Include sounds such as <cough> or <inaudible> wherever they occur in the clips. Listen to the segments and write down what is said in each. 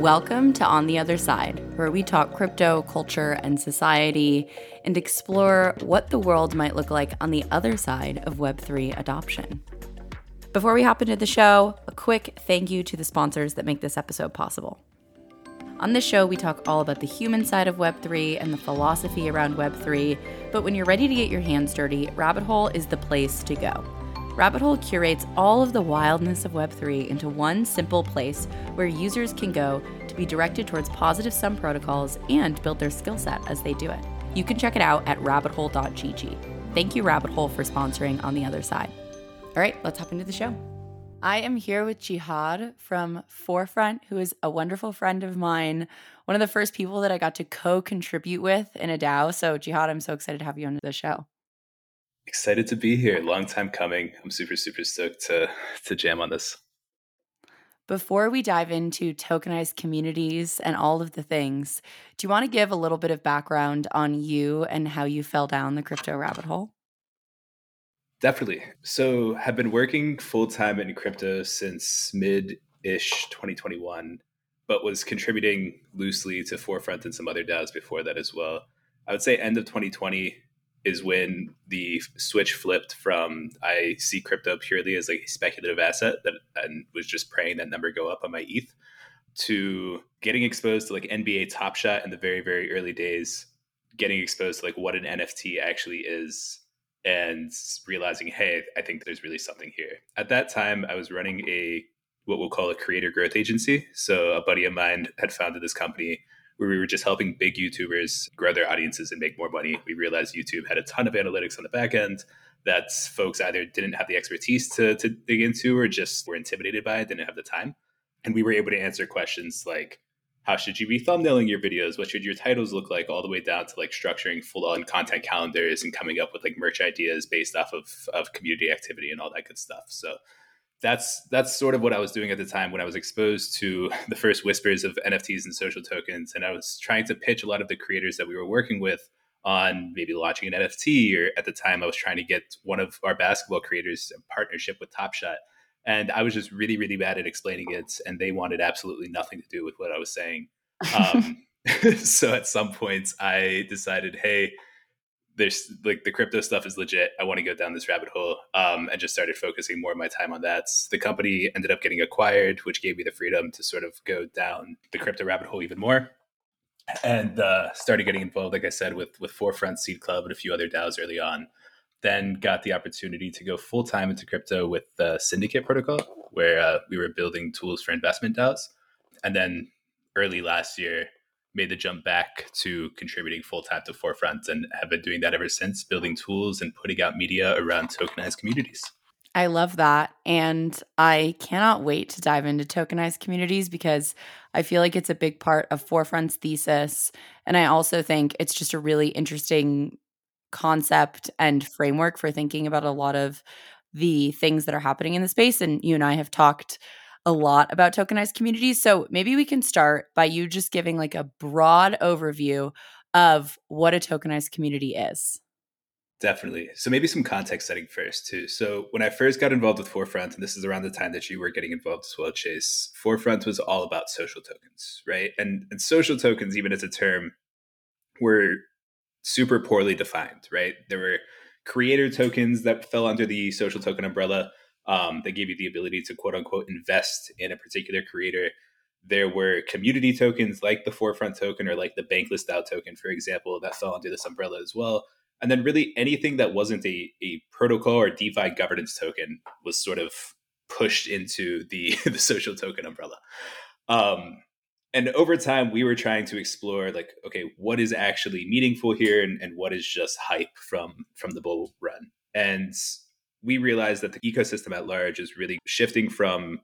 Welcome to On the Other Side, where we talk crypto, culture, and society and explore what the world might look like on the other side of Web3 adoption. Before we hop into the show, a quick thank you to the sponsors that make this episode possible. On this show, we talk all about the human side of Web3 and the philosophy around Web3, but when you're ready to get your hands dirty, Rabbit Hole is the place to go. Rabbit Hole curates all of the wildness of Web3 into one simple place where users can go to be directed towards positive sum protocols and build their skill set as they do it. You can check it out at rabbithole.gg. Thank you, Rabbit Hole, for sponsoring On the Other Side. All right, let's hop into the show. I am here with Jihad from Forefront, who is a wonderful friend of mine, one of the first people that I got to co contribute with in a DAO. So, Jihad, I'm so excited to have you on the show. Excited to be here. Long time coming. I'm super, super stoked to, to jam on this. Before we dive into tokenized communities and all of the things, do you want to give a little bit of background on you and how you fell down the crypto rabbit hole? Definitely. So, have been working full time in crypto since mid ish 2021, but was contributing loosely to Forefront and some other DAOs before that as well. I would say end of 2020 is when the switch flipped from I see crypto purely as like a speculative asset that and was just praying that number go up on my ETH to getting exposed to like NBA Top Shot in the very very early days, getting exposed to like what an NFT actually is and realizing, hey, I think there's really something here. At that time, I was running a what we'll call a creator growth agency. So a buddy of mine had founded this company where we were just helping big YouTubers grow their audiences and make more money. We realized YouTube had a ton of analytics on the back end that folks either didn't have the expertise to, to dig into or just were intimidated by it, didn't have the time. And we were able to answer questions like, how should you be thumbnailing your videos what should your titles look like all the way down to like structuring full on content calendars and coming up with like merch ideas based off of of community activity and all that good stuff so that's that's sort of what I was doing at the time when I was exposed to <laughs> the first whispers of NFTs and social tokens and I was trying to pitch a lot of the creators that we were working with on maybe launching an NFT or at the time I was trying to get one of our basketball creators in partnership with Top Shot and I was just really, really bad at explaining it, and they wanted absolutely nothing to do with what I was saying. <laughs> Um, <laughs> so at some points, I decided, hey, there's like the crypto stuff is legit. I want to go down this rabbit hole, um, and just started focusing more of my time on that. The company ended up getting acquired, which gave me the freedom to sort of go down the crypto rabbit hole even more, and uh, started getting involved, like I said, with with Forefront Seed Club and a few other DAOs early on then got the opportunity to go full time into crypto with the Syndicate protocol, where uh, we were building tools for investment DAOs. And then early last year, made the jump back to contributing full time to Forefront and have been doing that ever since, building tools and putting out media around tokenized communities. I love that. And I cannot wait to dive into tokenized communities because I feel like it's a big part of Forefront's thesis. And I also think it's just a really interesting concept and framework for thinking about a lot of the things that are happening in the space. And you and I have talked a lot about tokenized communities. So maybe we can start by you just giving like a broad overview of what a tokenized community is. Definitely. So maybe some context setting first too. So when I first got involved with Forefront, and this is around the time that you were getting involved as well, Chase, Forefront was all about social tokens, right? And and social tokens, even as a term, were super poorly defined, right? There were creator tokens that fell under the social token umbrella. Um, that gave you the ability to quote unquote invest in a particular creator. There were community tokens like the Forefront token or like the Bankless DAO token, for example, that fell under this umbrella as well. And then really anything that wasn't a, a protocol or DeFi governance token was sort of pushed into the, <laughs> the social token umbrella. Um, and over time we were trying to explore like okay what is actually meaningful here and, and what is just hype from from the bull run and we realized that the ecosystem at large is really shifting from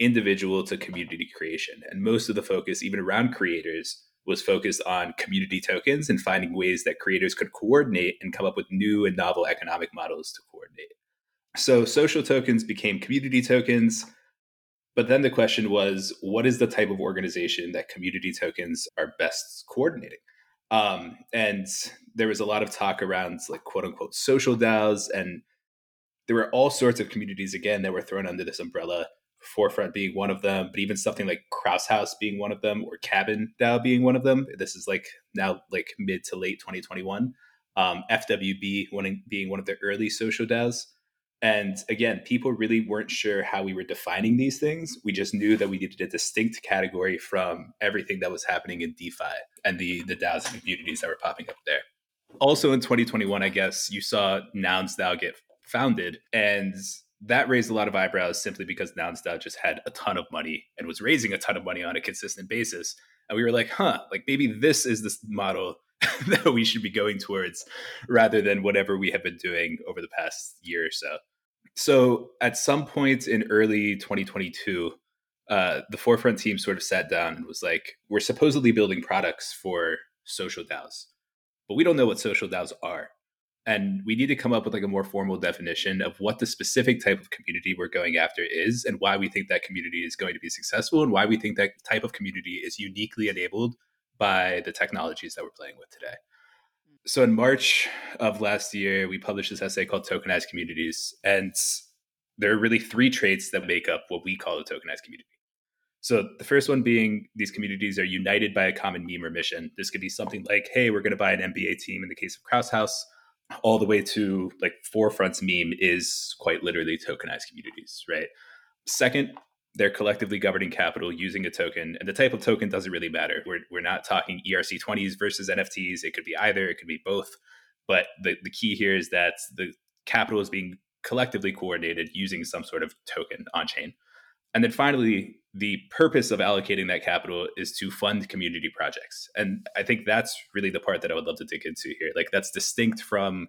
individual to community creation and most of the focus even around creators was focused on community tokens and finding ways that creators could coordinate and come up with new and novel economic models to coordinate so social tokens became community tokens but then the question was, what is the type of organization that community tokens are best coordinating? Um, and there was a lot of talk around like quote unquote social DAOs, and there were all sorts of communities again that were thrown under this umbrella. Forefront being one of them, but even something like Krause House being one of them, or Cabin DAO being one of them. This is like now like mid to late 2021. Um, FWB one, being one of the early social DAOs. And again, people really weren't sure how we were defining these things. We just knew that we needed a distinct category from everything that was happening in DeFi and the the DAOs and communities that were popping up there. Also in 2021, I guess you saw Nouns DAO get founded, and that raised a lot of eyebrows simply because Nouns DAO just had a ton of money and was raising a ton of money on a consistent basis. And we were like, huh, like maybe this is the model <laughs> that we should be going towards rather than whatever we have been doing over the past year or so. So at some point in early 2022, uh, the Forefront team sort of sat down and was like, we're supposedly building products for social DAOs, but we don't know what social DAOs are. And we need to come up with like a more formal definition of what the specific type of community we're going after is and why we think that community is going to be successful and why we think that type of community is uniquely enabled by the technologies that we're playing with today so in March of last year, we published this essay called Tokenized Communities. And there are really three traits that make up what we call a tokenized community. So the first one being these communities are united by a common meme or mission. This could be something like, hey, we're going to buy an NBA team in the case of Krause House, all the way to like Forefront's meme is quite literally tokenized communities, right? Second, they're collectively governing capital using a token. And the type of token doesn't really matter. We're, we're not talking ERC20s versus NFTs. It could be either, it could be both. But the, the key here is that the capital is being collectively coordinated using some sort of token on chain. And then finally, the purpose of allocating that capital is to fund community projects. And I think that's really the part that I would love to dig into here. Like that's distinct from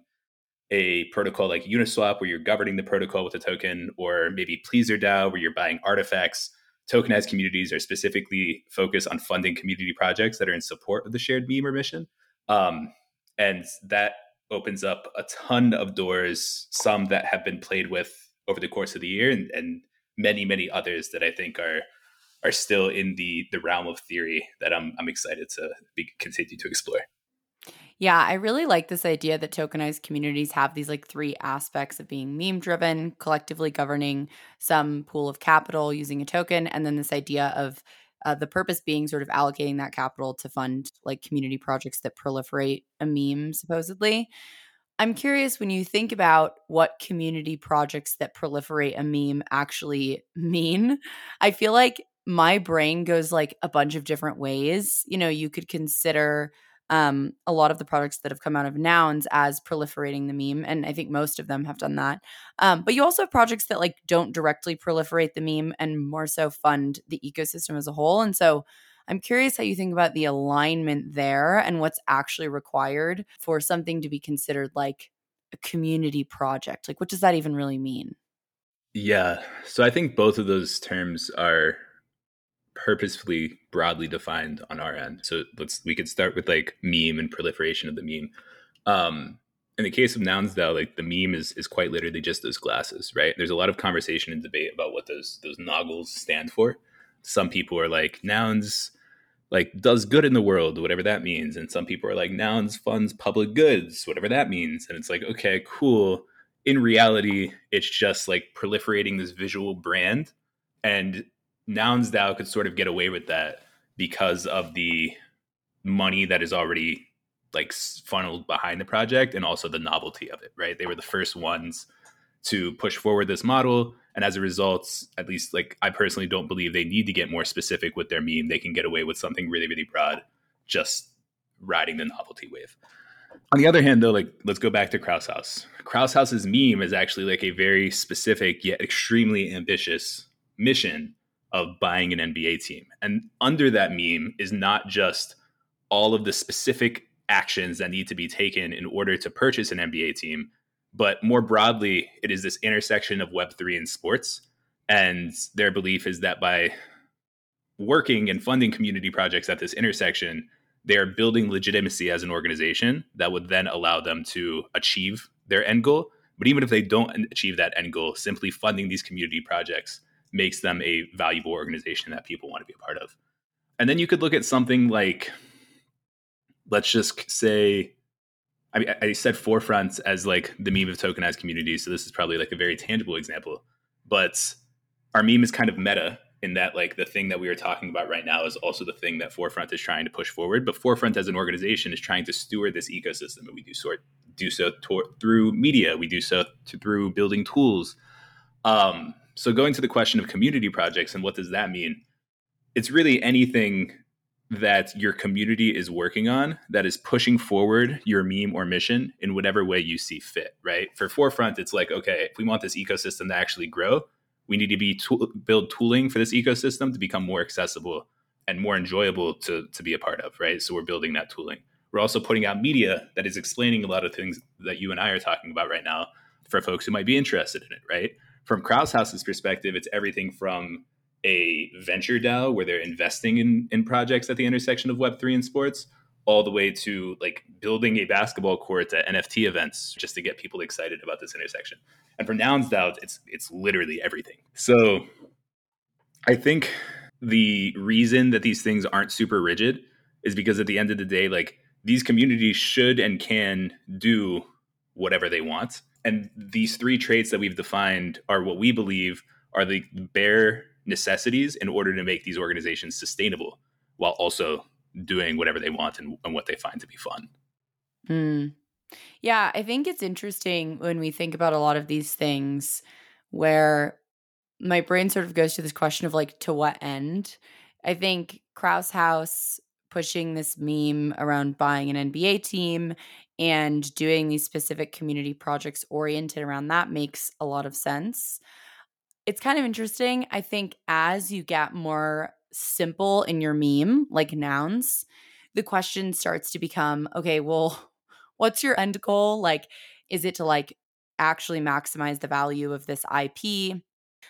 a protocol like Uniswap, where you're governing the protocol with a token, or maybe Pleasr DAO, where you're buying artifacts. Tokenized communities are specifically focused on funding community projects that are in support of the shared meme or mission. Um, and that opens up a ton of doors, some that have been played with over the course of the year, and, and many, many others that I think are are still in the the realm of theory that I'm I'm excited to be, continue to explore. Yeah, I really like this idea that tokenized communities have these like three aspects of being meme driven, collectively governing some pool of capital using a token, and then this idea of uh, the purpose being sort of allocating that capital to fund like community projects that proliferate a meme, supposedly. I'm curious when you think about what community projects that proliferate a meme actually <laughs> mean. I feel like my brain goes like a bunch of different ways. You know, you could consider um, a lot of the products that have come out of nouns as proliferating the meme and i think most of them have done that um, but you also have projects that like don't directly proliferate the meme and more so fund the ecosystem as a whole and so i'm curious how you think about the alignment there and what's actually required for something to be considered like a community project like what does that even really mean yeah so i think both of those terms are purposefully broadly defined on our end. So let's we could start with like meme and proliferation of the meme. Um, in the case of nouns though, like the meme is is quite literally just those glasses, right? There's a lot of conversation and debate about what those those noggles stand for. Some people are like nouns like does good in the world, whatever that means. And some people are like nouns funds public goods, whatever that means. And it's like, okay, cool. In reality, it's just like proliferating this visual brand and Nouns DAO could sort of get away with that because of the money that is already like funneled behind the project and also the novelty of it, right? They were the first ones to push forward this model. And as a result, at least like I personally don't believe they need to get more specific with their meme. They can get away with something really, really broad, just riding the novelty wave. On the other hand, though, like let's go back to Krause House. Krause House's meme is actually like a very specific yet extremely ambitious mission of buying an NBA team. And under that meme is not just all of the specific actions that need to be taken in order to purchase an NBA team, but more broadly, it is this intersection of Web3 and sports. And their belief is that by working and funding community projects at this intersection, they are building legitimacy as an organization that would then allow them to achieve their end goal. But even if they don't achieve that end goal, simply funding these community projects makes them a valuable organization that people want to be a part of. And then you could look at something like, let's just say, I mean, I said forefront as like the meme of tokenized communities. So this is probably like a very tangible example. But our meme is kind of meta in that like the thing that we are talking about right now is also the thing that Forefront is trying to push forward. But Forefront as an organization is trying to steward this ecosystem, and we do sort do so through media. We do so to, through building tools. Um, so going to the question of community projects and what does that mean? It's really anything that your community is working on that is pushing forward your meme or mission in whatever way you see fit, right? For Forefront, it's like, okay, if we want this ecosystem to actually grow, we need to be build tooling for this ecosystem to become more accessible and more enjoyable to, to be a part of, right? So we're building that tooling. We're also putting out media that is explaining a lot of things that you and I are talking about right now for folks who might be interested in it, right? From Krause House's perspective, it's everything from a venture DAO where they're investing in, in projects at the intersection of Web3 and sports, all the way to like building a basketball court at NFT events just to get people excited about this intersection. And for Nouns DAO, it's it's literally everything. So I think the reason that these things aren't super rigid is because at the end of the day, like these communities should and can do whatever they want. And these three traits that we've defined are what we believe are the bare necessities in order to make these organizations sustainable while also doing whatever they want and, and what they find to be fun. Mm. Yeah, I think it's interesting when we think about a lot of these things where my brain sort of goes to this question of like, to what end? I think Krause House pushing this meme around buying an NBA team and doing these specific community projects oriented around that makes a lot of sense it's kind of interesting. I think as you get more simple in your meme, like nouns, the question starts to become okay, well, <laughs> what's your end goal? Like, is it to like actually maximize the value of this IP?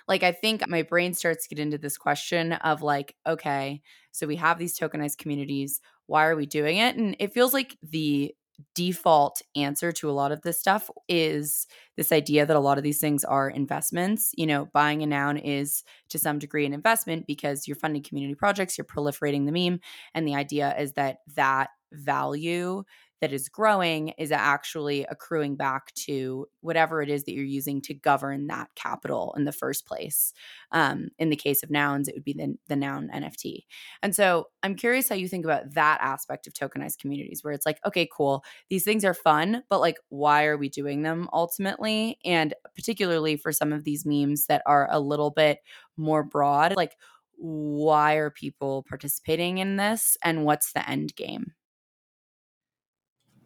Like, I think my brain starts to get into this question of like, okay, so we have these tokenized communities. Why are we doing it? And it feels like the default answer to a lot of this stuff is this idea that a lot of these things are investments. You know, buying a noun is to some degree an investment because you're funding community projects, you're proliferating the meme. And the idea is that that value that is growing is actually accruing back to whatever it is that you're using to govern that capital in the first place. Um, in the case of nouns, it would be the, the noun NFT. And so I'm curious how you think about that aspect of tokenized communities, where it's like, okay, cool, these things are fun, but like, why are we doing them ultimately? And particularly for some of these memes that are a little bit more broad, like, why are people participating in this and what's the end game?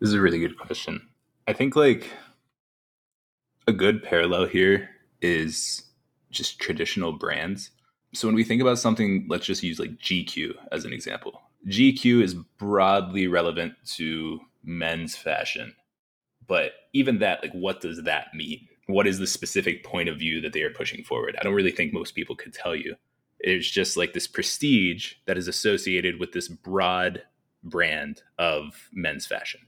This is a really good question. I think like a good parallel here is just traditional brands. So when we think about something, let's just use like GQ as an example. GQ is broadly relevant to men's fashion. But even that, like, what does that mean? What is the specific point of view that they are pushing forward? I don't really think most people could tell you. It's just like this prestige that is associated with this broad brand of men's fashion.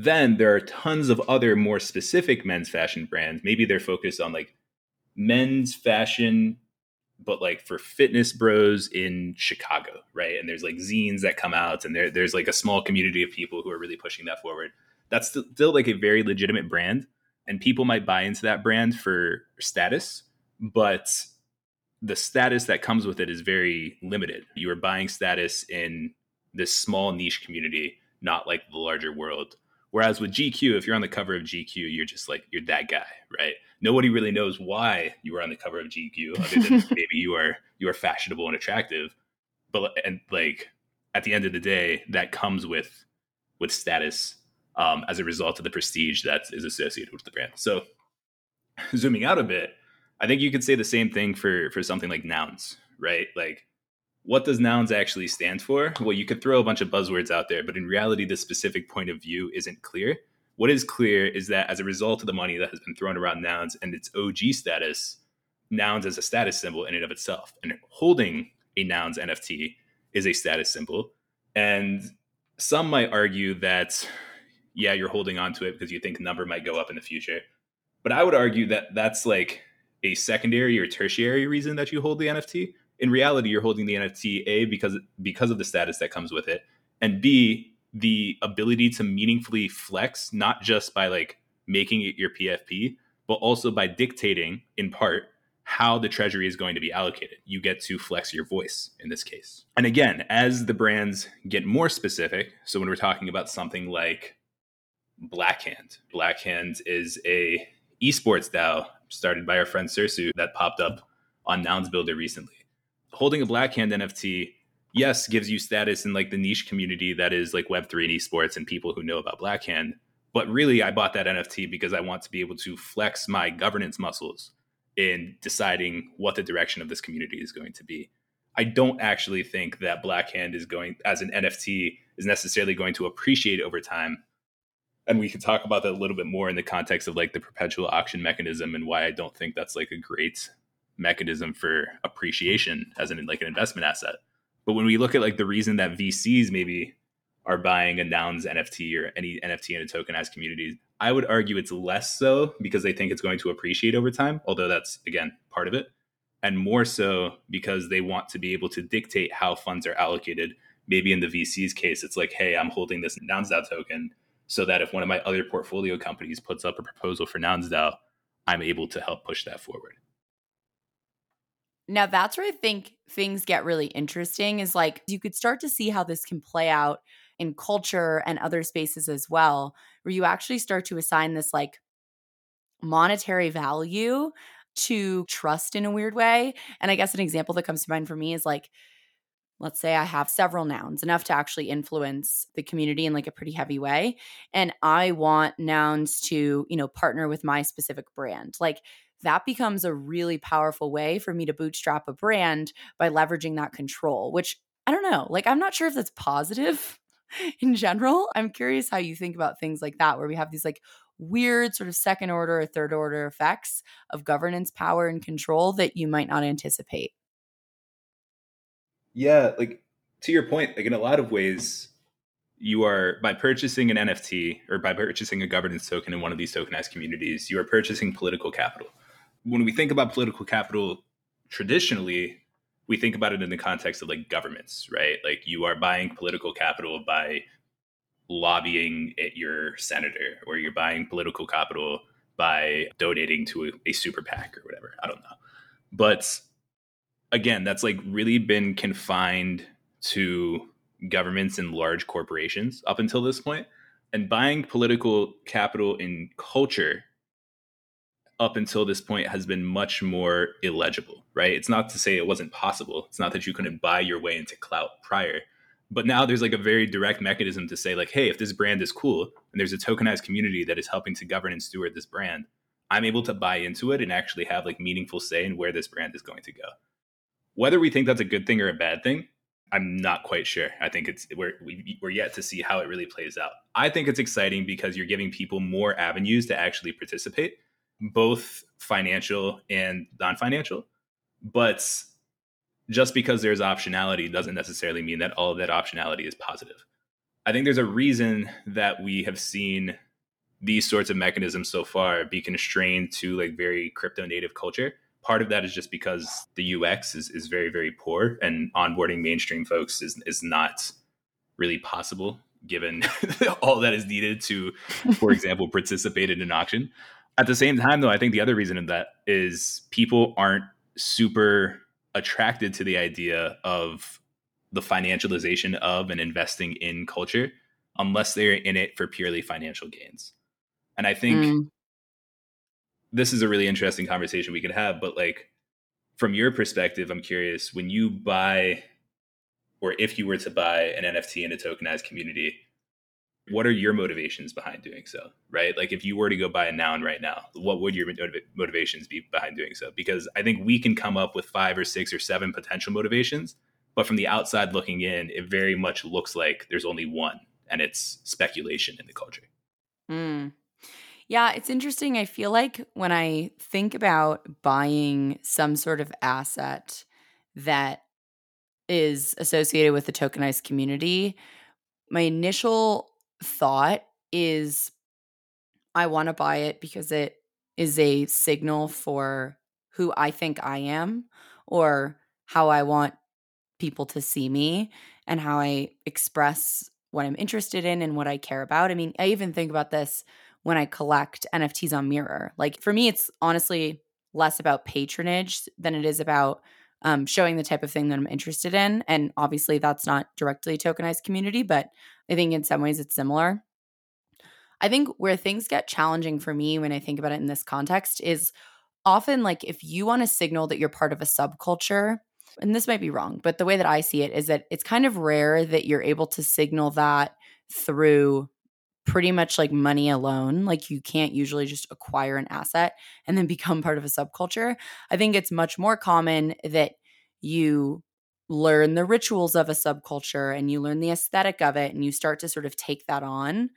Then there are tons of other more specific men's fashion brands. Maybe they're focused on like men's fashion, but like for fitness bros in Chicago, right? And there's like zines that come out, and there, there's like a small community of people who are really pushing that forward. That's still, still like a very legitimate brand, and people might buy into that brand for status, but the status that comes with it is very limited. You are buying status in this small niche community, not like the larger world. Whereas with GQ, if you're on the cover of GQ, you're just like you're that guy, right? Nobody really knows why you were on the cover of GQ, other than <laughs> maybe you are you are fashionable and attractive. But and like at the end of the day, that comes with with status um, as a result of the prestige that is associated with the brand. So zooming out a bit, I think you could say the same thing for for something like nouns, right? Like what does nouns actually stand for? Well, you could throw a bunch of buzzwords out there, but in reality, the specific point of view isn't clear. What is clear is that as a result of the money that has been thrown around nouns and its OG status, nouns as a status symbol in and of itself, and holding a nouns NFT is a status symbol. And some might argue that, yeah, you're holding on to it because you think number might go up in the future. But I would argue that that's like a secondary or tertiary reason that you hold the NFT in reality you're holding the nft a because because of the status that comes with it and b the ability to meaningfully flex not just by like making it your pfp but also by dictating in part how the treasury is going to be allocated. You get to flex your voice in this case. And again, as the brands get more specific, so when we're talking about something like Blackhand, Blackhand is a esports DAO started by our friend Sursu that popped up on Nouns Builder recently. Holding a Blackhand NFT, yes, gives you status in like the niche community that is like Web3 and esports and people who know about Blackhand. But really, I bought that NFT because I want to be able to flex my governance muscles in deciding what the direction of this community is going to be. I don't actually think that Blackhand is going as an NFT is necessarily going to appreciate over time. And we can talk about that a little bit more in the context of like the perpetual auction mechanism and why I don't think that's like a great mechanism for appreciation as an like an investment asset. But when we look at like the reason that VCs maybe are buying a nouns NFT or any NFT in a tokenized community, I would argue it's less so because they think it's going to appreciate over time, although that's again part of it, and more so because they want to be able to dictate how funds are allocated. Maybe in the VC's case, it's like, hey, I'm holding this NounsDAO token so that if one of my other portfolio companies puts up a proposal for NounsDAO, I'm able to help push that forward. Now that's where I think things get really interesting is like you could start to see how this can play out in culture and other spaces as well, where you actually start to assign this like monetary value to trust in a weird way. And I guess an example that comes to mind for me is like, let's say I have several nouns, enough to actually influence the community in like a pretty heavy way. And I want nouns to, you know, partner with my specific brand. Like, that becomes a really powerful way for me to bootstrap a brand by leveraging that control, which I don't know. Like, I'm not sure if that's positive <laughs> in general. I'm curious how you think about things like that, where we have these like weird sort of second order or third order effects of governance power and control that you might not anticipate. Yeah, like to your point, like in a lot of ways, you are by purchasing an NFT or by purchasing a governance token in one of these tokenized communities, you are purchasing political capital. When we think about political capital traditionally, we think about it in the context of like governments, right? Like you are buying political capital by lobbying at your senator, or you're buying political capital by donating to a, a super PAC or whatever. I don't know. But again, that's like really been confined to governments and large corporations up until this point. And buying political capital in culture up until this point has been much more illegible, right? It's not to say it wasn't possible. It's not that you couldn't buy your way into clout prior. But now there's like a very direct mechanism to say, like, hey, if this brand is cool and there's a tokenized community that is helping to govern and steward this brand, I'm able to buy into it and actually have like meaningful say in where this brand is going to go. Whether we think that's a good thing or a bad thing, I'm not quite sure. I think it's we're we're yet to see how it really plays out. I think it's exciting because you're giving people more avenues to actually participate both financial and non-financial but just because there's optionality doesn't necessarily mean that all of that optionality is positive. I think there's a reason that we have seen these sorts of mechanisms so far be constrained to like very crypto native culture. Part of that is just because the ux is, is very very poor and onboarding mainstream folks is, is not really possible given <laughs> all that is needed to for <laughs> example participate in an auction at the same time, though, I think the other reason of that is people aren't super attracted to the idea of the financialization of and investing in culture unless they're in it for purely financial gains. And I think mm. this is a really interesting conversation we could have, but like from your perspective, I'm curious when you buy or if you were to buy an NFT in a tokenized community, what are your motivations behind doing so right? Like if you were to go buy a noun right now what would your motivations be behind doing so? Because i think we can come up with five or six or seven potential motivations but from the outside looking in it very much looks like there's only one and it's speculation in the culture. Mm. yeah it's interesting. I feel like when i think about buying some sort of asset that is associated with the tokenized community my initial thought is I want to buy it because it is a signal for who I think I am or how I want people to see me and how I express what I'm interested in and what I care about. I mean, I even think about this when I collect NFTs on Mirror. Like for me, it's honestly less about patronage than it is about um, showing the type of thing that I'm interested in. And obviously, that's not directly tokenized community, but I think in some ways it's similar. I think where things get challenging for me when I think about it in this context is often like if you want to signal that you're part of a subculture, and this might be wrong, but the way that I see it is that it's kind of rare that you're able to signal that through pretty much like money alone. Like you can't usually just acquire an asset and then <laughs> become part of a subculture. I think it's much more common that you learn the rituals of a subculture and you learn the aesthetic of it and you start to sort of take that on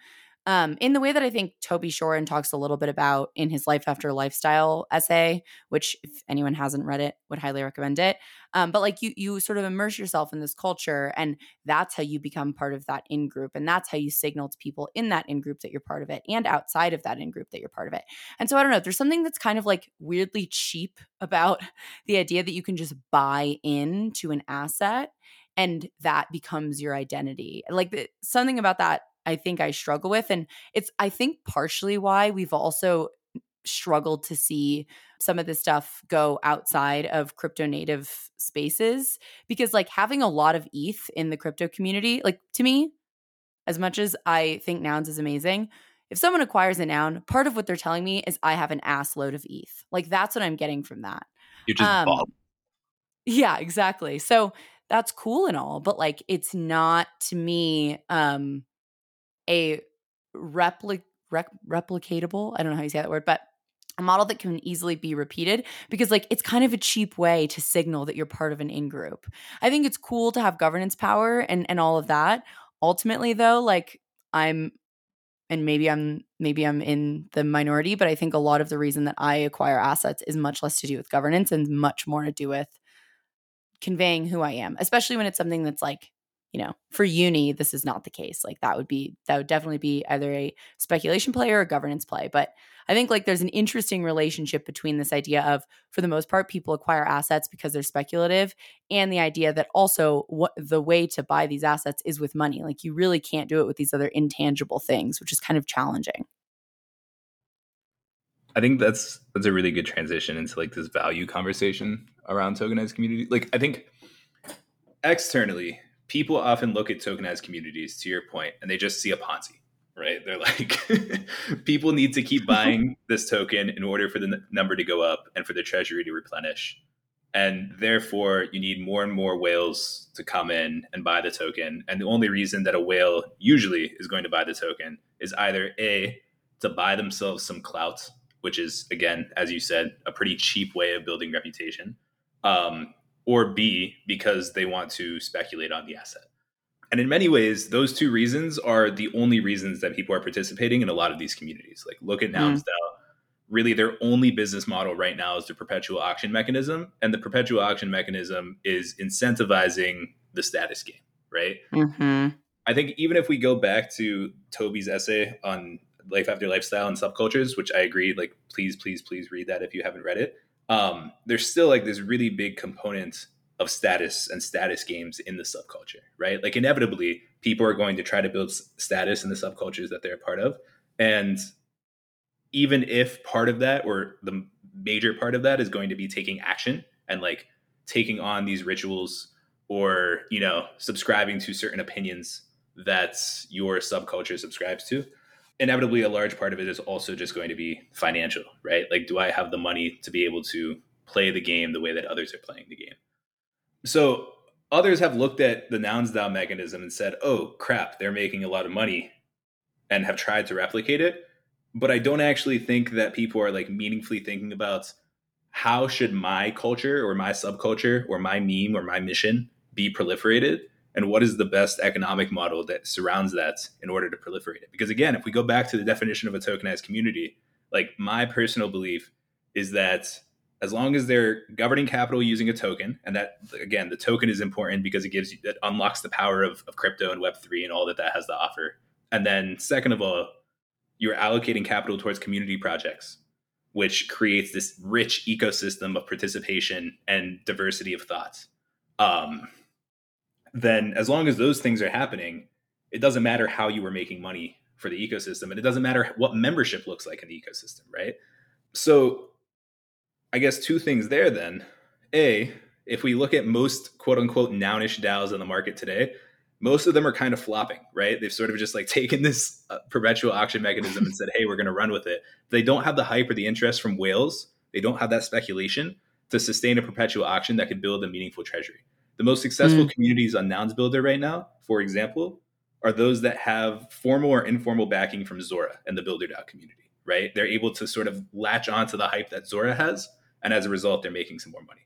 um, in the way that I think Toby Shorin talks a little bit about in his Life After Lifestyle essay, which if anyone hasn't read it, would highly recommend it. Um, but like you, you sort of immerse yourself in this culture, and that's how you become part of that in group, and that's how you signal to people in that in group that you're part of it, and outside of that in group that you're part of it. And so I don't know, there's something that's kind of like weirdly cheap about <laughs> the idea that you can just buy in to an asset and that becomes your identity. Like the, something about that I think I struggle with. And it's, I think, partially why we've also struggled to see some of this stuff go outside of crypto native spaces because, like, having a lot of ETH in the crypto community, like, to me, as much as I think nouns is amazing, if someone acquires a noun, part of what they're telling me is I have an ass load of ETH. Like, that's what I'm getting from that. You just um, bought. Yeah, exactly. So that's cool and all, but like, it's not to me, um, a repli- rep- replicatable, I don't know how you say that word, but a model that can easily be repeated because like it's kind of a cheap way to signal that you're part of an in group. I think it's cool to have governance power and and all of that. Ultimately though, like I'm and maybe I'm maybe I'm in the minority, but I think a lot of the reason that I acquire assets is much less to do with governance and much more to do with conveying who I am, especially when it's something that's like you know, for uni, this is not the case. Like that would be that would definitely be either a speculation play or a governance play. But I think like there's an interesting relationship between this idea of, for the most part, people acquire assets because they're speculative, and the idea that also what the way to buy these assets is with money. Like you really can't do it with these other intangible things, which is kind of challenging. I think that's that's a really good transition into like this value conversation around tokenized community. Like I think externally people often look at tokenized communities to your point and they just see a ponzi right? They're like <laughs> people need to keep <laughs> buying this token in order for the n- number to go up and for the treasury to replenish. And therefore you need more and more whales to come in and buy the token. And the only reason that a whale usually is going to buy the token is either a to buy themselves some clout which is again as you said a pretty cheap way of building reputation um, or B, because they want to speculate on the asset. And in many ways, those two reasons are the only reasons that people are participating in a lot of these communities. Like, look at NounsDAO. Mm. Really, their only business model right now is the perpetual auction mechanism. And the perpetual auction mechanism is incentivizing the status game, right? Mm-hmm. I think even if we go back to Toby's essay on life after lifestyle and subcultures, which I agree, like, please, please, please read that if you haven't read it um, there's still like this really big component of status and status games in the subculture, right? Like inevitably, people are going to try to build status in the subcultures that they're a part of, and even if part of that or the major part of that is going to be taking action and like taking on these rituals or you know subscribing to certain opinions that your subculture subscribes to inevitably a large part of it is also just going to be financial, right? Like, do I have the money to be able to play the game the way that others are playing the game? So others have looked at the nouns DAO mechanism and said, oh crap, they're making a lot of money and have tried to replicate it. But I don't actually think that people are like meaningfully thinking about how should my culture or my subculture or my meme or my mission be proliferated and what is the best economic model that surrounds that in order to proliferate it? Because again if we go back to the definition of a tokenized community like my personal belief is that as long as they're governing capital using a token and that again the token is important because it gives you that unlocks the power of, of crypto and web3 and all that that has to offer. And then second of all you're allocating capital towards community projects which creates this rich ecosystem of participation and diversity of thoughts. Um, then as long as those things are happening, it doesn't matter how you were making money for the ecosystem and it doesn't matter what membership looks like in the ecosystem, right? So I guess two things there then. A, if we look at most quote unquote nounish DAOs in the market today, most of them are kind of flopping, right? They've sort of just like <laughs> taken this uh, perpetual auction mechanism and said, hey, we're going to run with it. They don't have the hype or the interest from whales. They don't have that speculation to sustain a perpetual auction that could build a meaningful treasury. The most successful mm. communities on Nouns Builder right now, for example, are those that have formal or informal backing from Zora and the Builder DAO community, right? They're able to sort of latch onto the hype that Zora has. And as a result, they're making some more money.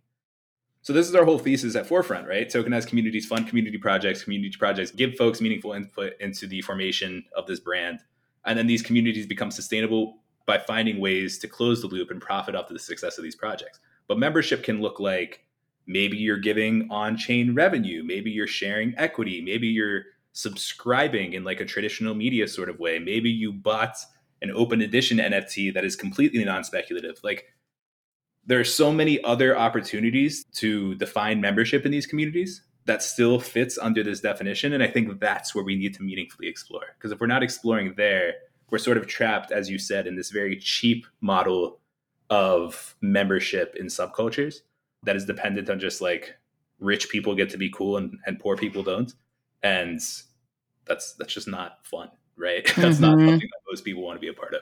So this is our whole thesis at Forefront, right? Tokenized communities fund community projects. Community projects give folks meaningful input into the formation of this brand, and then these communities become sustainable by finding ways to close the loop and profit off of the success of these projects. But membership can look like maybe you're giving on-chain revenue, maybe you're sharing equity, maybe you're subscribing in like a traditional media sort of way. Maybe you bought an open edition NFT that is completely non-speculative. Like there are so many other opportunities to define membership in these communities that still fits under this definition and i think that's where we need to meaningfully explore because if we're not exploring there we're sort of trapped as you said in this very cheap model of membership in subcultures that is dependent on just like rich people get to be cool and, and poor people don't and that's that's just not fun right <laughs> that's mm-hmm. not something that most people want to be a part of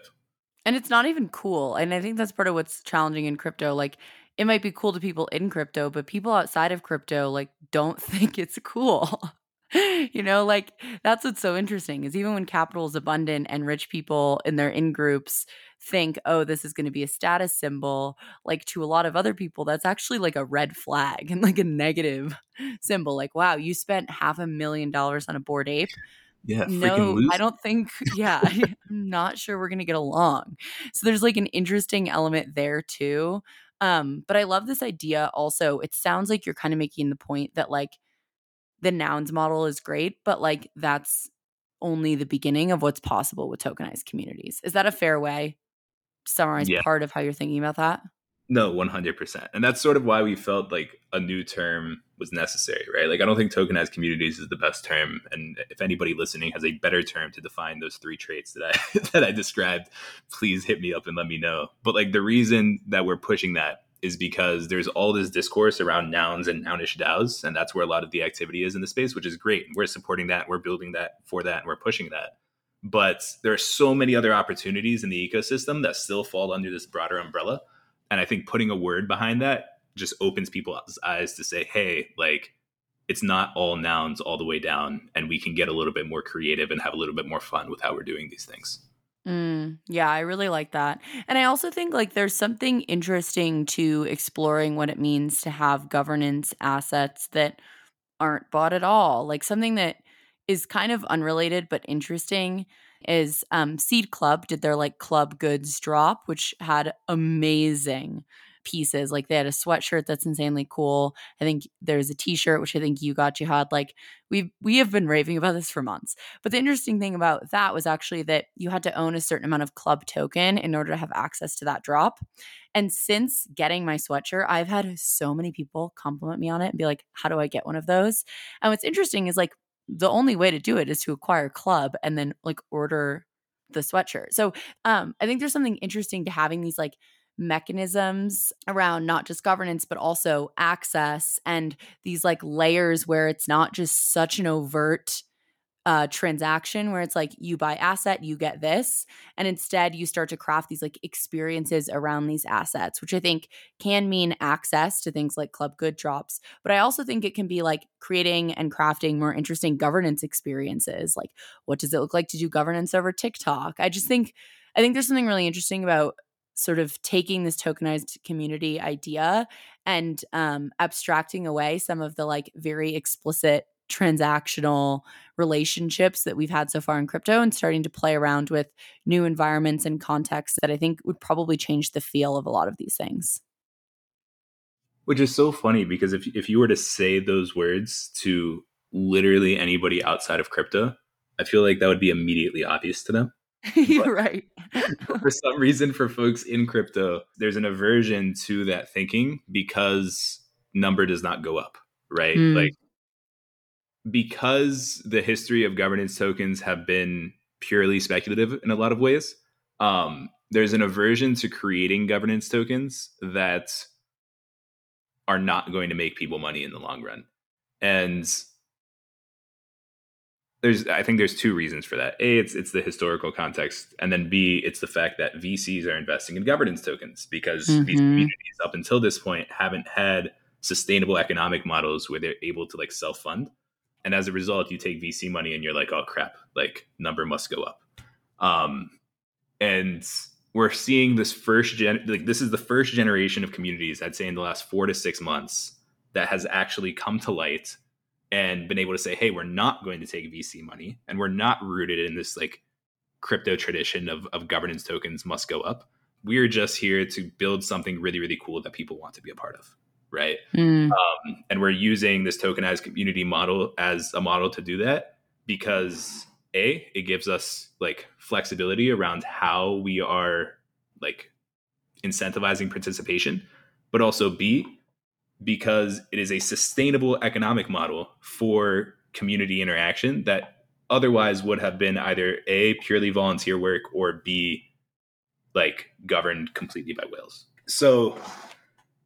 and it's not even cool. And I think that's part of what's challenging in crypto. Like it might be cool to people in crypto, but people outside of crypto like don't <laughs> think it's cool. you know, like that's what's so interesting is even when capital is abundant and rich people in their in groups think, oh, this is going to be a status symbol, like to a lot of other people, that's actually like a red flag and like a negative <laughs> symbol. Like, wow, you spent half a million dollars on a Bored Ape yeah, no, I don't think. <laughs> Yeah, <laughs> I'm not sure we're gonna get along. So there's like an interesting element there too. Um, but I love this idea. Also, it sounds like you're kind of making the point that like the nouns model is great, but like that's only the beginning of what's possible with tokenized communities. Is that a fair way summarize yeah. part of how you're thinking about that? No, 100%. And that's sort of why we felt like a new term was necessary, right? Like, I don't think tokenized communities is the best term. And if anybody listening has a better term to define those three traits that I, <laughs> that I described, please hit me up and let me know. But like, the reason that we're pushing that is because there's all this discourse around nouns and nounish DAOs. And that's where a lot of the activity is in the space, which is great. We're supporting that. We're building that for that. And we're pushing that. But there are so many other opportunities in the ecosystem that still fall under this broader umbrella and I think putting a word behind that just opens people's eyes to say, hey, like it's not all nouns all the way down, and we can get a little bit more creative and have a little bit more fun with how we're doing these things. Mm, yeah, I really like that. And I also think like there's something interesting to exploring what it means to have governance assets that aren't bought at all. Like something that is kind of unrelated but interesting is um, Seed Club did their like club goods drop, which had amazing pieces. Like they had a sweatshirt that's insanely cool. I think there's a t-shirt which I think you got Jihad. Like we we have been raving about this for months. But the interesting thing about that was actually that you had to own a certain amount of club token in order to have access to that drop. And since getting my sweatshirt, I've had so many people compliment me on it and be like, "How do I get one of those?" And what's interesting is like the only way to do it is to acquire club and then like order the sweatshirt. So um I think there's something interesting to having these like mechanisms around not just governance but also access and these like layers where it's not just such an overt uh, transaction where it's like you buy asset, you get this, and instead you start to craft these like experiences around these assets, which I think can mean access to things like club good drops. But I also think it can be like creating and crafting more interesting governance experiences. Like, what does it look like to do governance over TikTok? I just think I think there's something really interesting about sort of taking this tokenized community idea and um, abstracting away some of the like very explicit transactional relationships that we've had so far in crypto and starting to play around with new environments and contexts that I think would probably change the feel of a lot of these things. Which is so funny because if if you were to say those words to literally anybody outside of crypto, I feel like that would be immediately obvious to them. <laughs> You're right. <laughs> for some reason, for folks in crypto, there's an aversion to that thinking because number does not go up, right? Mm. Like because the history of governance tokens have been purely speculative in a lot of ways, um, there's an aversion to creating governance tokens that are not going to make people money in the long run. And there's I think there's two reasons for that. A, it's it's the historical context, and then B, it's the fact that VCs are investing in governance tokens because mm-hmm. these communities up until this point haven't had sustainable economic models where they're able to like self fund, and as a result, you take VC money and you're like, oh crap, like number must go up, um, and we're seeing this first gen like this is the first generation of communities I'd say in the last four to six months that has actually come to light and been able to say, hey, we're not going to take VC money and we're not rooted in this like crypto tradition of, of governance tokens must go up. We're just here to build something really, really cool that people want to be a part of. Right. Mm. Um, and we're using this tokenized community model as a model to do that because A, it gives us like flexibility around how we are like incentivizing participation, but also B, because it is a sustainable economic model for community interaction that otherwise would have been either a purely volunteer work or b like governed completely by whales so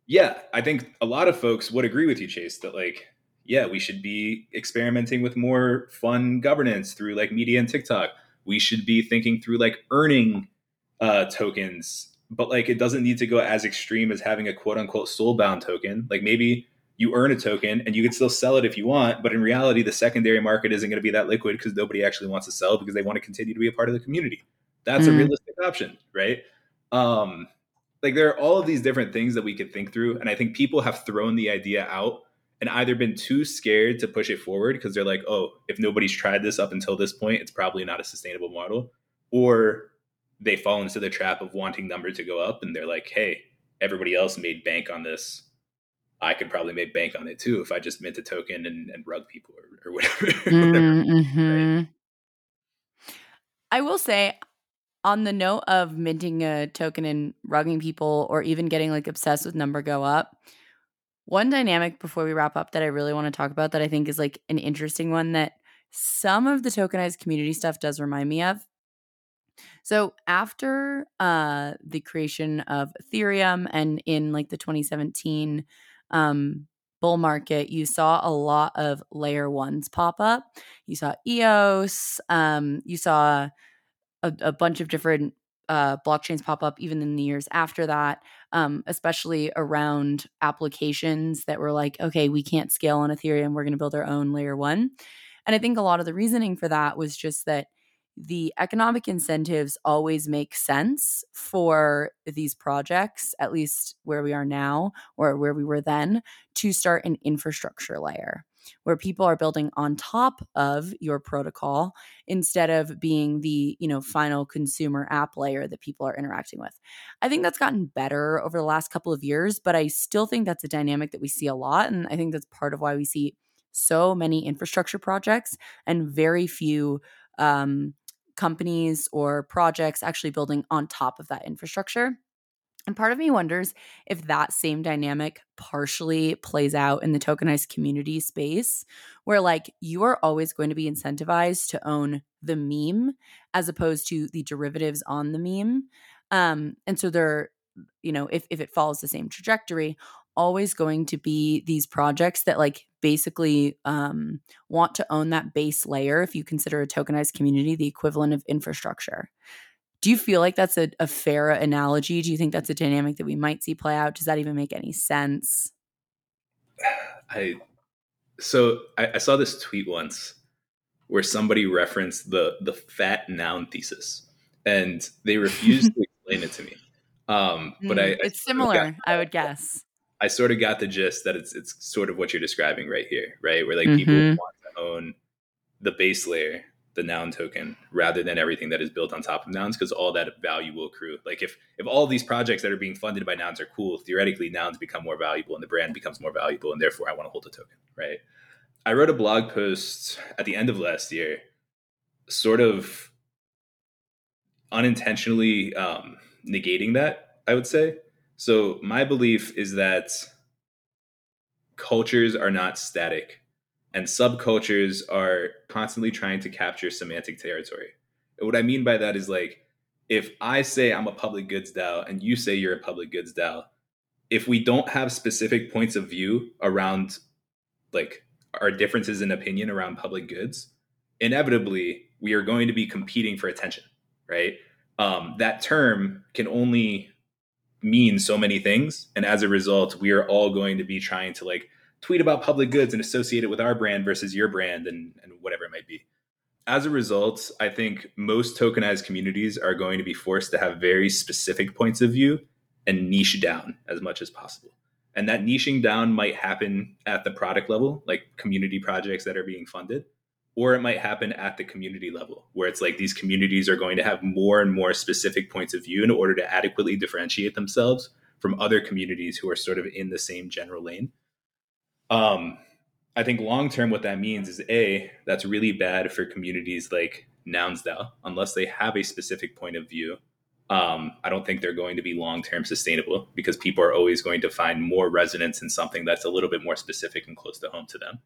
yeah i think a lot of folks would agree with you chase that like yeah we should be experimenting with more fun governance through like media and tiktok we should be thinking through like earning uh, tokens but like it doesn't need to go as extreme as having a quote unquote soul bound token. Like maybe you earn a token and you can still sell it if you want, but in reality, the secondary market isn't going to be that liquid because nobody actually wants to sell because they want to continue to be a part of the community. That's mm. a realistic option, right? Um, like there are all of these different things that we could think through, and I think people have thrown the idea out and either been too scared to push it forward because they're like, oh, if nobody's tried this up until this point, it's probably not a sustainable model, or they fall into the trap of wanting number to go up and they're like hey everybody else made bank on this i could probably make bank on it too if i just mint a token and, and rug people or, or whatever, <laughs> mm-hmm. right? i will say on the note of minting a token and rugging people or even getting like obsessed with number go up one dynamic before we wrap up that i really want to talk about that i think is like an interesting one that some of the tokenized community stuff does remind me of so after uh, the creation of Ethereum and in like the 2017 um, bull market, you saw a lot of layer ones pop up. You saw EOS. Um, you saw a, a, bunch of different uh, blockchains pop up even in the years after that, um, especially around applications that were like, okay, we can't scale on Ethereum. We're going to build our own layer one. And I think a lot of the reasoning for that was just that the economic incentives always make sense for these projects, at least where we are now or where we were then, to start an infrastructure layer where people are building on top of your protocol instead of being the you know final consumer app layer that people are interacting with i think that's gotten better over the last couple of years but i still think that's a dynamic that we see a lot and i think that's part of why we see so many infrastructure projects and very few um, companies or projects actually building on top of that infrastructure. And part of me wonders if that same dynamic partially plays out in the tokenized community space, where like you are always going to be incentivized to own the meme as opposed to the derivatives on the meme. Um, and so they're, you know, if, if it follows the same trajectory, always going to be these projects that like basically um, want to own that base layer if you consider a tokenized community the equivalent of infrastructure do you feel like that's a, a fair analogy do you think that's a dynamic that we might see play out does that even make any sense <sighs> i so I, I saw this tweet once where somebody referenced the the fat noun thesis and they refused to <laughs> explain it to me um, but mm, I, it's I similar, I would guess. I sort of got the gist that it's it's sort of what you're describing right here, right? Where like mm-hmm. people want to own the base layer, the noun token, rather than everything that is built on top of nouns, because all that value will accrue. Like if if all these projects that are being funded by nouns are cool, theoretically nouns become more valuable and the brand becomes more valuable, and therefore I want to hold a token, right? I wrote a blog post at the end of last year, sort of unintentionally um, negating that, I would say so my belief is that cultures are not static and subcultures are constantly trying to capture semantic territory. And what I mean by that is like if I say I'm a public goods DAO and you say you're a public goods DAO, if we don't have specific points of view around like our differences in opinion around public goods, inevitably we are going to be competing for attention, right? Um, that term can only mean so many things. And as a result, we are all going to be trying to like tweet about public goods and associate it with our brand versus your brand and, and whatever it might be. As a result, I think most tokenized communities are going to be forced to have very specific points of view and niche down as much as possible. And that niching down might happen at the product level, like community projects that are being funded, or it might happen at the community level, where it's like these communities are going to have more and more specific points of view in order to adequately differentiate themselves from other communities who are sort of in the same general lane. Um, I think long term, what that means is a that's really bad for communities like Nouns DAO, unless they have a specific point of view um, I don't think they're going to be long term sustainable because people are always going to find more resonance in something that's a little bit more specific and close to home to them.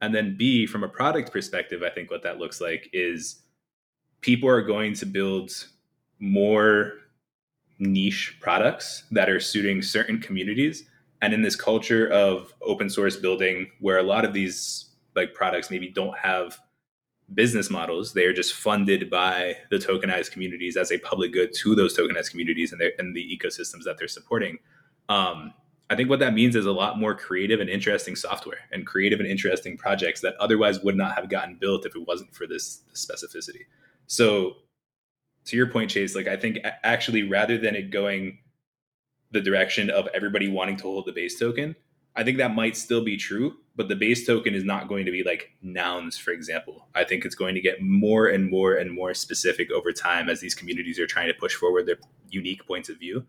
And then, B, from a product perspective, I think what that looks like is people are going to build more niche products that are suiting certain communities. And in this culture of open source building, where a lot of these like products maybe don't have business models. They are just funded by the tokenized communities as a public good to those tokenized communities and, and the ecosystems that they're supporting. Um, I think what that means is a lot more creative and interesting software and creative and interesting projects that otherwise would not have gotten built if it wasn't for this specificity. So, to your point, Chase, like I think actually rather than it going the direction of everybody wanting to hold the base token, I think that might still be true, but the base token is not going to be like nouns, for example. I think it's going to get more and more and more specific over time as these communities are trying to push forward their unique points of view.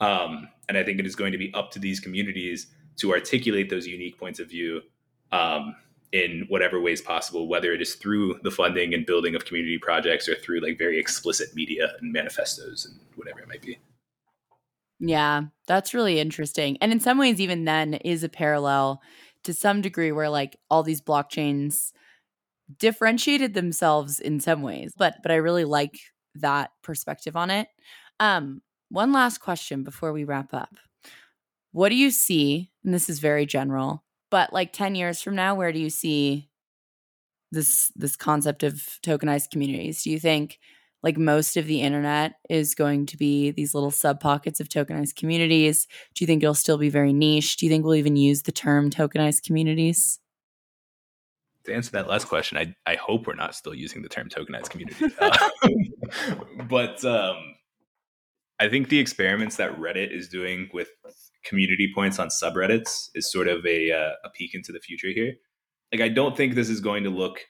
Um, and I think it is going to be up to these communities to articulate those unique points of view um, in whatever ways possible, whether it is through the funding and building of community projects or through like very explicit media and manifestos and whatever it might be. Yeah, that's really interesting. And in some ways, even then, is a parallel to some degree where like all these blockchains differentiated themselves in some ways. But but I really like that perspective on it. Um, one last question before we wrap up. What do you see? And this is very general, but like 10 years from now, where do you see this this concept of tokenized communities? Do you think like most of the internet is going to be these little sub pockets of tokenized communities? Do you think it'll still be very niche? Do you think we'll even use the term tokenized communities? To answer that last question, I, I hope we're not still using the term tokenized community. <laughs> uh, but um, I think the experiments that Reddit is doing with community points on subreddits is sort of a, uh, a peek into the future here. Like, I don't think this is going to look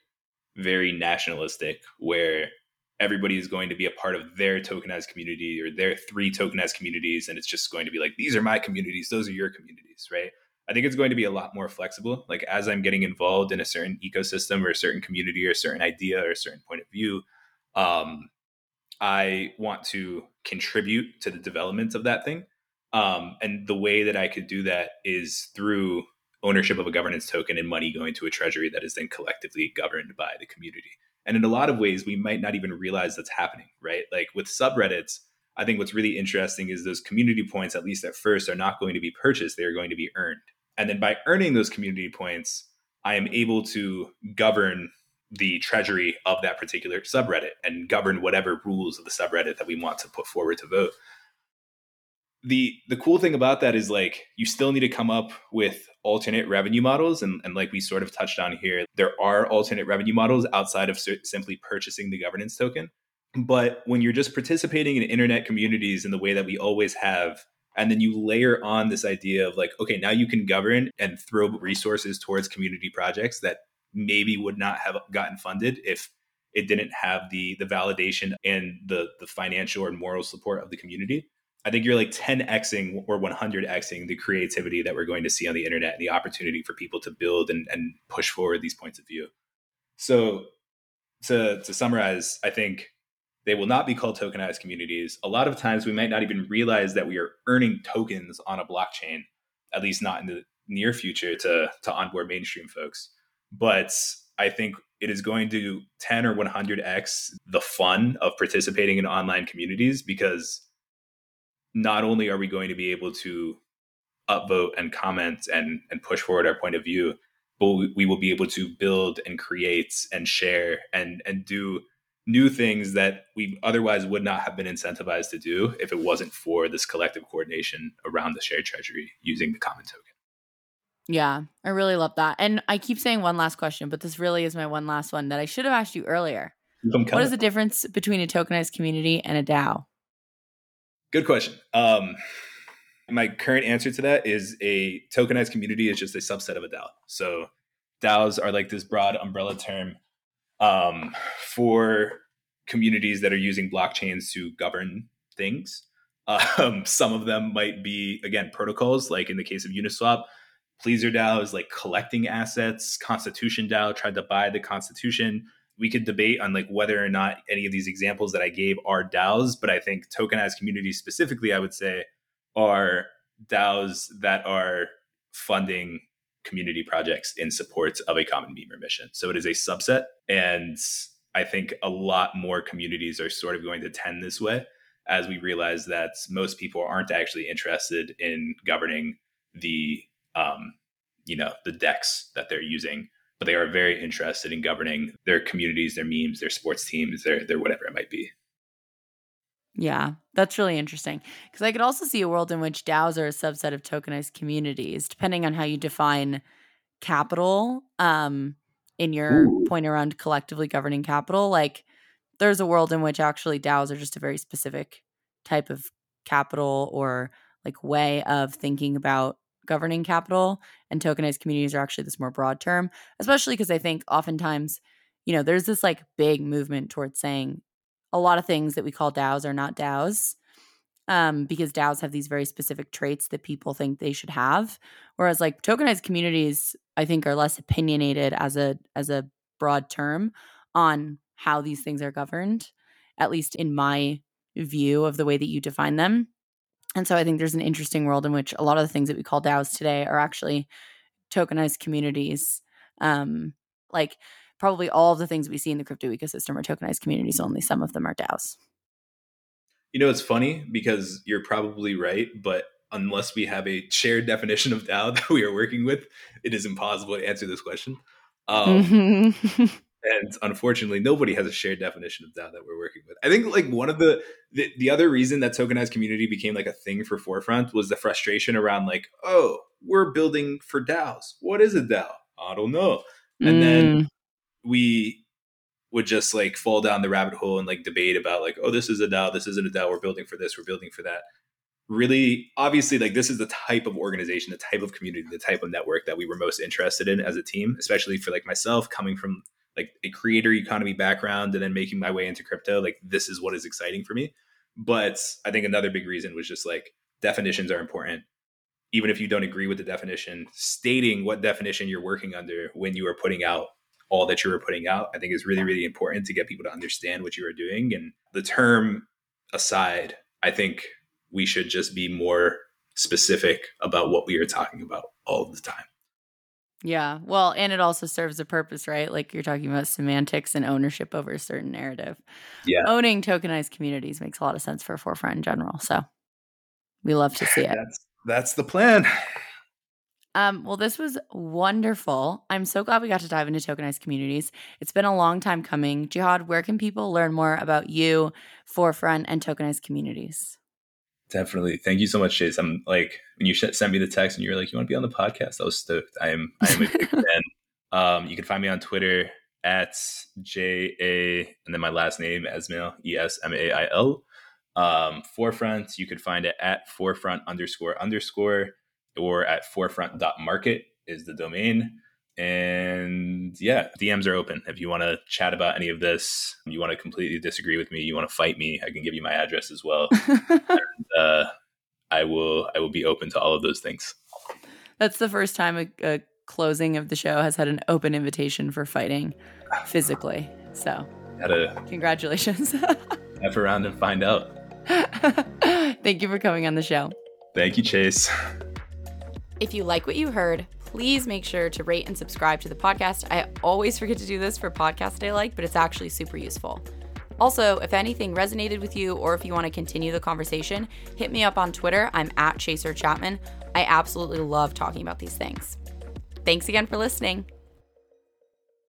very nationalistic where everybody is going to be a part of their tokenized community or their three tokenized communities and it's just going to be like these are my communities those are your communities right? I think it's going to be a lot more flexible. Like as i'm getting involved in a certain ecosystem or a certain community or a certain idea or a certain point of view um, i want to contribute to the development of that thing. Um, and the way that i could do that is through ownership of a governance token and money going to a treasury that is then collectively governed by the community and in a lot of ways, we might not even realize that's happening, right? Like with subreddits, I think what's really interesting is those community points, at least at first, are not going to be purchased, they are going to be earned. And then by earning those community points, I am able to govern the treasury of that particular subreddit and govern whatever rules of the subreddit that we want to put forward to vote the the cool thing about that is like you still need to come up with alternate revenue models and, and like we sort of touched on here there are alternate revenue models outside of simply purchasing the governance token. But when you're just participating in internet communities in the way that we always have and then you layer on this idea of like okay now you can govern and throw resources towards community projects that maybe would not have gotten funded if it didn't have the the validation and the the financial or moral support of the community I think you're like 10xing or 100xing the creativity that we're going to see on the internet and the opportunity for people to build and, and push forward these points of view. So, to, to summarize, I think they will not be called tokenized communities. A lot of times we might not even realize that we are earning tokens on a blockchain, at least not in the near future to, to onboard mainstream folks. But I think it is going to 10 or 100x the fun of participating in online communities because not only are we going to be able to upvote and comment and, and push forward our point of view, but we will be able to build and create and share and, and do new things that we otherwise would not have been incentivized to do if it wasn't for this collective coordination around the shared treasury using the common token. Yeah, I really love that. And I keep saying one last question, but this really is my one last one that I should have asked you earlier. What is the difference between a tokenized community and a DAO? Good question. Um, my current answer to that is a tokenized community is just a subset of a DAO. So DAOs are like this broad umbrella term um, for communities that are using blockchains to govern things. Um, some of them might be, again, protocols, like in the case of Uniswap. Pleasr DAO is like collecting assets. Constitution DAO tried to buy the Constitution. We could debate on like whether or not any of these examples that I gave are DAOs, but I think tokenized communities specifically, I would say, are DAOs that are funding community projects in support of a common Beamer mission. So it is a subset. And I think a lot more communities are sort of going to tend this way as we realize that most people aren't actually interested in governing the um, you know the DEXs that they're using but they are very interested in governing their communities their memes their sports teams their their whatever it might be yeah, that's really interesting. Because I could also see a world in which DAOs are a subset of tokenized communities, depending on how you define capital um, in your Ooh. point around collectively governing capital. Like, there's a world in which actually DAOs are just a very specific type of capital or like way of thinking about governing capital. And tokenized communities are actually this more broad term, especially because I think oftentimes, you know, there's this like big movement towards saying a lot of things that we call DAOs are not DAOs um, because DAOs have these very specific traits that people think they should have. Whereas like tokenized communities, I think are less opinionated as a as a broad term on how these things are governed, at least in my view of the way that you define them. And so I think there's an interesting world in which a lot of the things that we call DAOs today are actually tokenized communities. Um, like probably all of the things we see in the crypto ecosystem are tokenized communities, only some of them are DAOs. You know, it's funny because you're probably right, but unless we have a shared definition of DAO <laughs> that we are working with, it is impossible to answer this question. Um, mm-hmm. <laughs> and unfortunately, nobody has a shared definition of DAO that we're working with. I think like one of the, the the other reason that tokenized community became like a thing for Forefront was the frustration around like, oh, we're building for DAOs. What is a DAO? I don't know. And mm. then we would just like fall down the rabbit hole and like debate about like, oh, this is a DAO, this isn't a DAO, we're building for this, we're building for that. Really, obviously, like this is the type of organization, the type of community, the type of network that we were most interested in as a team, especially for like myself coming from like a creator economy background and then making my way into crypto. Like this is what is exciting for me. But I think another big reason was just like definitions are important. Even if you don't agree with the definition, stating what definition you're working under when you are putting out all that you were putting out, I think is really, really important to get people to understand what you are doing. And the term aside, I think we should just be more specific about what we are talking about all the time. Yeah. Well, and it also serves a purpose, right? Like you're talking about semantics and ownership over a certain narrative. Yeah. Owning tokenized communities makes a lot of sense for Forefront in general. So we love to see <laughs> it. That's, that's the plan. Um, well, this was wonderful. I'm so glad we got to dive into tokenized communities. It's been a long time coming. Jihad, where can people learn more about you, Forefront, and tokenized communities? Definitely. Thank you so much, Chase. I'm like, when you sent me the text and you were like, you want to be on the podcast? I was stoked. I am, I am a big <laughs> fan. Um, you can find me on Twitter at J A and then my last name, Esmail, E S M A I L. Um, Forefront, you could find it at forefront underscore underscore or at forefront.market is the domain. And yeah, DMs are open. If you want to chat about any of this, you want to completely disagree with me, you want to fight me, I can give you my address as well. <laughs> and, uh, I will I will be open to all of those things. That's the first time a, a closing of the show has had an open invitation for fighting physically. So, a, congratulations. <laughs> F around and find out. Thank you for coming on the show. Thank you, Chase. If you like what you heard, please make sure to rate and subscribe to the podcast. I always forget to do this for podcasts I like, but it's actually super useful. Also, if anything resonated with you or if you want to continue the conversation, hit me up on Twitter. I'm at Chaser Chapman. I absolutely love talking about these things. Thanks again for listening.